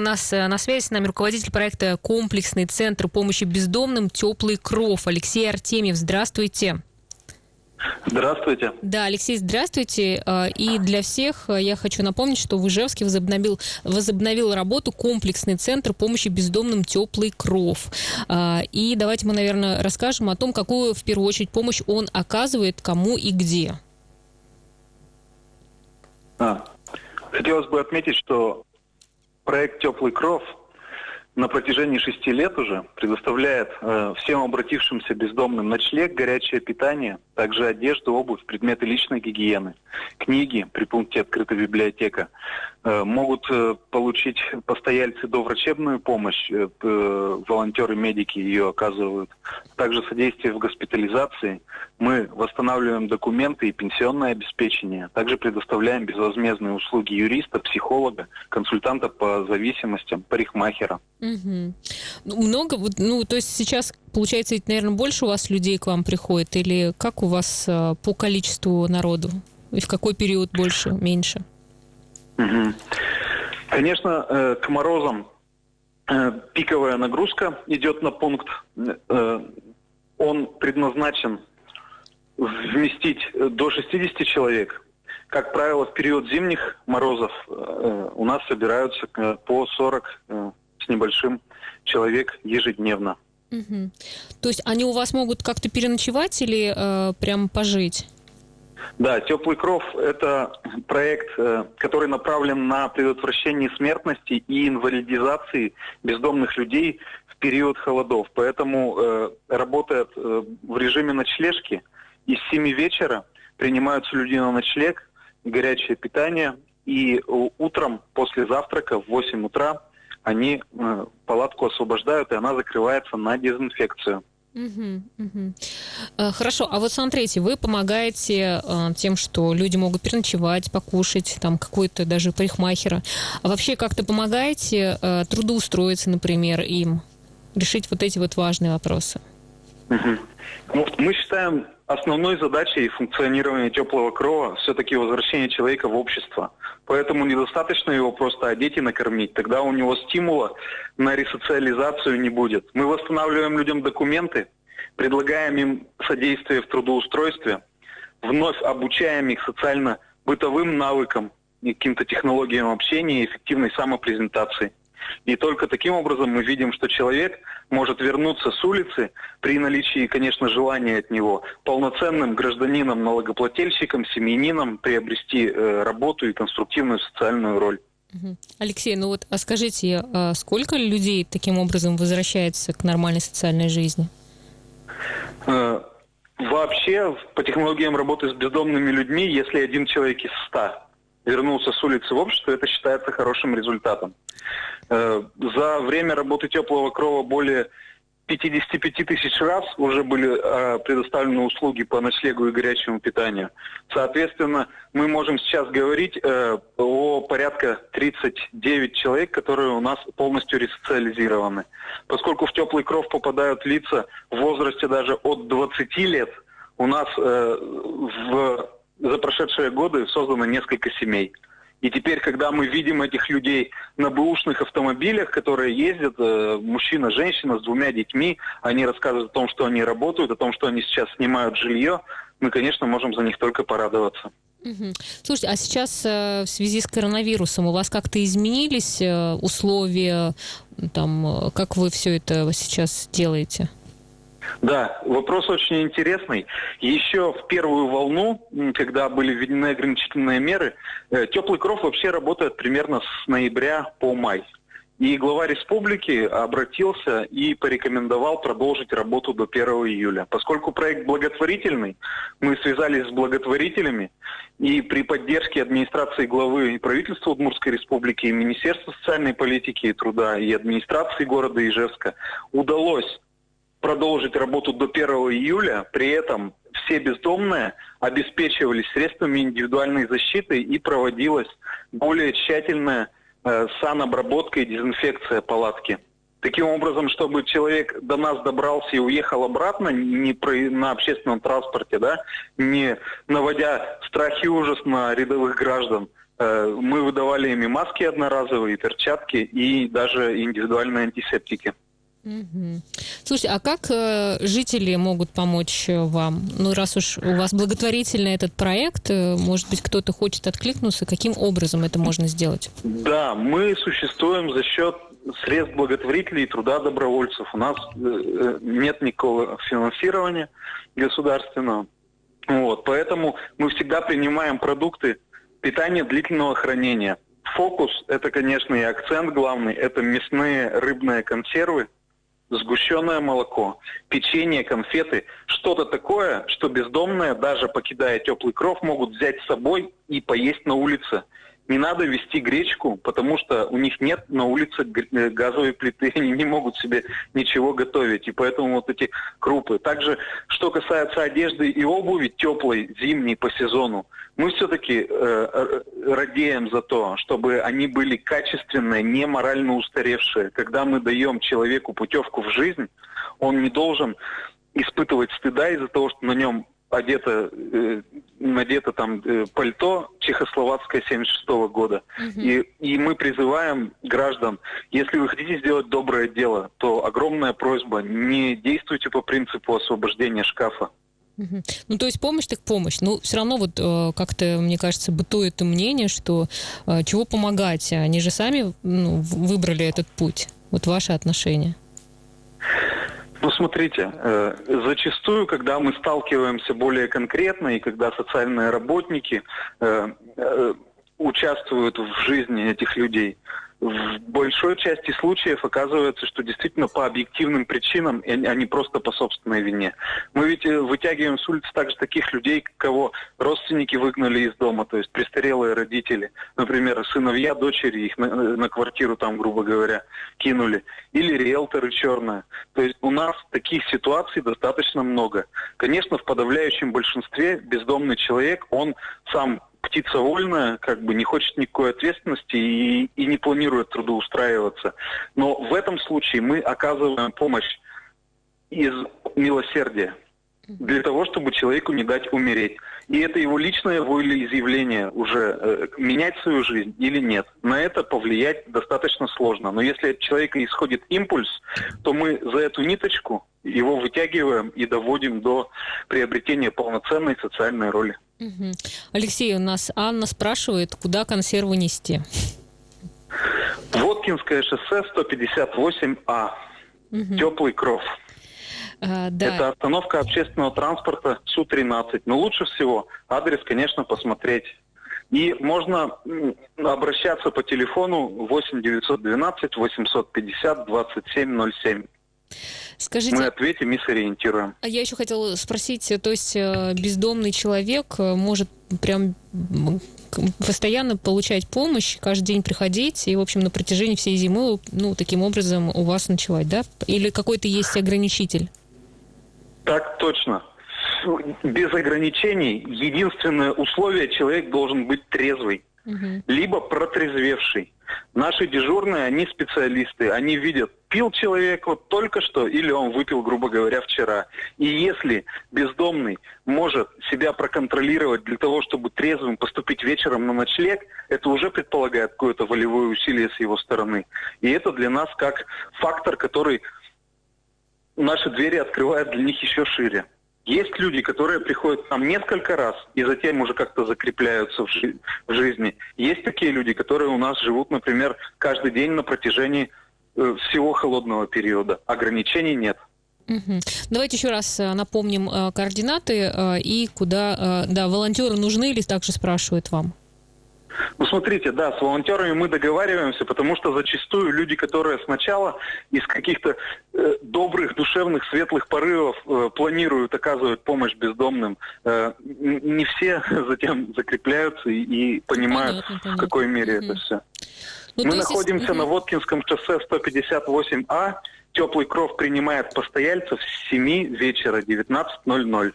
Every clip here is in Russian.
У нас э, на связи с нами руководитель проекта «Комплексный центр помощи бездомным. Теплый кров» Алексей Артемьев. Здравствуйте. Здравствуйте. Да, Алексей, здравствуйте. Э, и для всех э, я хочу напомнить, что в Ижевске возобновил, возобновил работу комплексный центр помощи бездомным «Теплый кров». И давайте мы, наверное, расскажем о том, какую, в первую очередь, помощь он оказывает, кому и где. А, хотелось бы отметить, что проект «Теплый кров» на протяжении шести лет уже предоставляет э, всем обратившимся бездомным ночлег, горячее питание, также одежду, обувь, предметы личной гигиены, книги при пункте «Открытая библиотека». Э, могут э, получить постояльцы доврачебную помощь, э, э, волонтеры-медики ее оказывают. Также содействие в госпитализации. Мы восстанавливаем документы и пенсионное обеспечение. Также предоставляем безвозмездные услуги юриста, психолога, консультанта по зависимостям, парикмахера. Угу. Много, ну, то есть сейчас, получается, наверное, больше у вас людей к вам приходит, или как у вас по количеству народу? И в какой период больше, меньше? Угу. Конечно, э, к морозам э, пиковая нагрузка идет на пункт. Э, он предназначен вместить до 60 человек. Как правило, в период зимних морозов у нас собираются по 40 э, с небольшим человек ежедневно. Угу. То есть они у вас могут как-то переночевать или э, прям пожить? Да, «Теплый кров» — это проект, э, который направлен на предотвращение смертности и инвалидизации бездомных людей в период холодов. Поэтому э, работает э, в режиме ночлежки – из 7 вечера принимаются люди на ночлег, горячее питание, и утром после завтрака в 8 утра они э, палатку освобождают, и она закрывается на дезинфекцию. Угу. Хорошо, а вот смотрите, вы помогаете э, тем, что люди могут переночевать, покушать, там какой-то даже парикмахера. А вообще как-то помогаете э, трудоустроиться, например, им, решить вот эти вот важные вопросы? Ну, мы считаем основной задачей функционирования теплого крова все-таки возвращение человека в общество. Поэтому недостаточно его просто одеть и накормить. Тогда у него стимула на ресоциализацию не будет. Мы восстанавливаем людям документы, предлагаем им содействие в трудоустройстве, вновь обучаем их социально-бытовым навыкам, каким-то технологиям общения и эффективной самопрезентации. И только таким образом мы видим, что человек может вернуться с улицы при наличии, конечно, желания от него полноценным гражданином, налогоплательщиком, семьянином, приобрести э, работу и конструктивную социальную роль. Алексей, ну вот, а скажите, а сколько людей таким образом возвращается к нормальной социальной жизни? Э, вообще, по технологиям работы с бездомными людьми, если один человек из ста вернулся с улицы в общество, это считается хорошим результатом. Э, за время работы теплого крова более 55 тысяч раз уже были э, предоставлены услуги по ночлегу и горячему питанию. Соответственно, мы можем сейчас говорить э, о порядка 39 человек, которые у нас полностью ресоциализированы. Поскольку в теплый кров попадают лица в возрасте даже от 20 лет, у нас э, в, за прошедшие годы создано несколько семей. И теперь, когда мы видим этих людей на бэушных автомобилях, которые ездят, э, мужчина, женщина с двумя детьми, они рассказывают о том, что они работают, о том, что они сейчас снимают жилье, мы, конечно, можем за них только порадоваться. Слушайте, а сейчас э, в связи с коронавирусом у вас как-то изменились э, условия, там, э, как вы все это сейчас делаете? Да, вопрос очень интересный. Еще в первую волну, когда были введены ограничительные меры, э, теплый кров вообще работает примерно с ноября по май. И глава республики обратился и порекомендовал продолжить работу до 1 июля. Поскольку проект благотворительный, мы связались с благотворителями, и при поддержке администрации главы и правительства Удмуртской республики, и Министерства социальной политики и труда, и администрации города Ижевска удалось продолжить работу до 1 июля, при этом все бездомные обеспечивались средствами индивидуальной защиты и проводилась более тщательная э, санобработка и дезинфекция палатки. Таким образом, чтобы человек до нас добрался и уехал обратно, не про, на общественном транспорте, да, не наводя страх и ужас на рядовых граждан, Э, мы выдавали им и маски одноразовые, и перчатки, и даже индивидуальные антисептики. Угу. Слушайте, а как э, жители могут помочь вам? Ну, раз уж у вас благотворительный этот проект, э, может быть, кто-то хочет откликнуться, каким образом это можно сделать? Да, мы существуем за счет средств благотворителей и труда добровольцев. У нас э, э нет никакого финансирования государственного. Вот, поэтому мы всегда принимаем продукты питания длительного хранения. Фокус – это, конечно, и акцент главный – это мясные рыбные консервы, сгущенное молоко, печенье, конфеты, что-то такое, что бездомные, даже покидая теплый кров, могут взять с собой и поесть на улице – не надо вести гречку, потому что у них нет на улице э, газовой плиты, они не могут себе ничего готовить, и поэтому вот эти крупы. Также, что касается одежды и обуви теплой, зимней по сезону, мы все-таки э, радеем за то, чтобы они были качественные, не морально устаревшие. Когда мы даем человеку путевку в жизнь, он не должен испытывать стыда из-за того, что на нем одето, э, надето там э, пальто чехословацкое 76 -го года. Угу. И, и мы призываем граждан, если вы хотите сделать доброе дело, то огромная просьба, не действуйте по принципу освобождения шкафа. Угу. Ну, то есть помощь так помощь. Ну, все равно вот э, как-то, мне кажется, бытует мнение, что э, чего помогать? Они же сами ну, выбрали этот путь. Вот ваше отношение. Ну, смотрите, э, зачастую, когда мы сталкиваемся более конкретно, и когда социальные работники э, э, участвуют в жизни этих людей, в большой части случаев оказывается, что действительно по объективным причинам, а не просто по собственной вине. Мы ведь э, вытягиваем с улицы также таких людей, кого родственники выгнали из дома, то есть престарелые родители. Например, сыновья, дочери их на, на квартиру там, грубо говоря, кинули. Или риэлторы черные. То есть у нас таких ситуаций достаточно много. Конечно, в подавляющем большинстве бездомный человек, он сам птица вольная, как бы не хочет никакой ответственности и, и не планирует трудоустраиваться. Но в этом случае мы оказываем помощь из милосердия для того, чтобы человеку не дать умереть. И это его личное волеизъявление уже, э, менять свою жизнь или нет. На это повлиять достаточно сложно. Но если от человека исходит импульс, то мы за эту ниточку его вытягиваем и доводим до приобретения полноценной социальной роли. Угу. Алексей, у нас Анна спрашивает, куда консервы нести? Воткинское шоссе 158А. Угу. Теплый кров. А, да. Это остановка общественного транспорта Су-13. Но лучше всего адрес, конечно, посмотреть. И можно обращаться по телефону 8 912 850 2707. Скажите, мы ответим и сориентируем. А я еще хотела спросить, то есть э, бездомный человек э, может прям постоянно получать помощь, каждый день приходить и, в общем, на протяжении всей зимы, ну, таким образом у вас ночевать, да? Или какой-то есть ограничитель? Так точно. Без ограничений единственное условие человек должен быть трезвый, угу. либо протрезвевший. Наши дежурные, они специалисты, они видят, пил человек вот только что или он выпил, грубо говоря, вчера. И если бездомный может себя проконтролировать для того, чтобы трезвым поступить вечером на ночлег, это уже предполагает какое-то волевое усилие с его стороны. И это для нас как фактор, который наши двери открывает для них еще шире. Есть люди, которые приходят к нам несколько раз и затем уже как-то закрепляются в, жи- в жизни. Есть такие люди, которые у нас живут, например, каждый день на протяжении э, всего холодного периода. Ограничений нет. Давайте еще раз э, напомним э, координаты э, и куда, да, волонтеры нужны или также спрашивают вам. Ну, смотрите, да, с волонтерами мы договариваемся, потому что зачастую люди, которые сначала из каких-то э, добрых, душевных, светлых порывов э, планируют оказывать помощь бездомным, э, не все затем закрепляются и, и понимают, понятно, понятно. в какой мере угу. это все. Ну, мы находимся угу. на Воткинском шоссе 158А. Теплый кров принимает постояльцев с 7 вечера 19.00.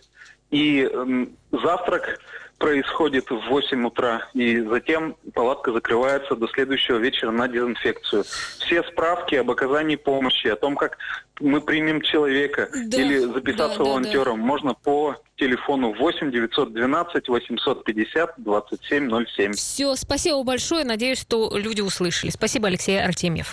И э, завтрак происходит в 8 утра, и затем палатка закрывается до следующего вечера на дезинфекцию. Все справки об оказании помощи, о том, как мы примем человека Да, или записаться да, да, волонтером, можно по телефону 8 912 850 2707. Все, спасибо большое. Надеюсь, что люди услышали. Спасибо, Алексей Артемьев.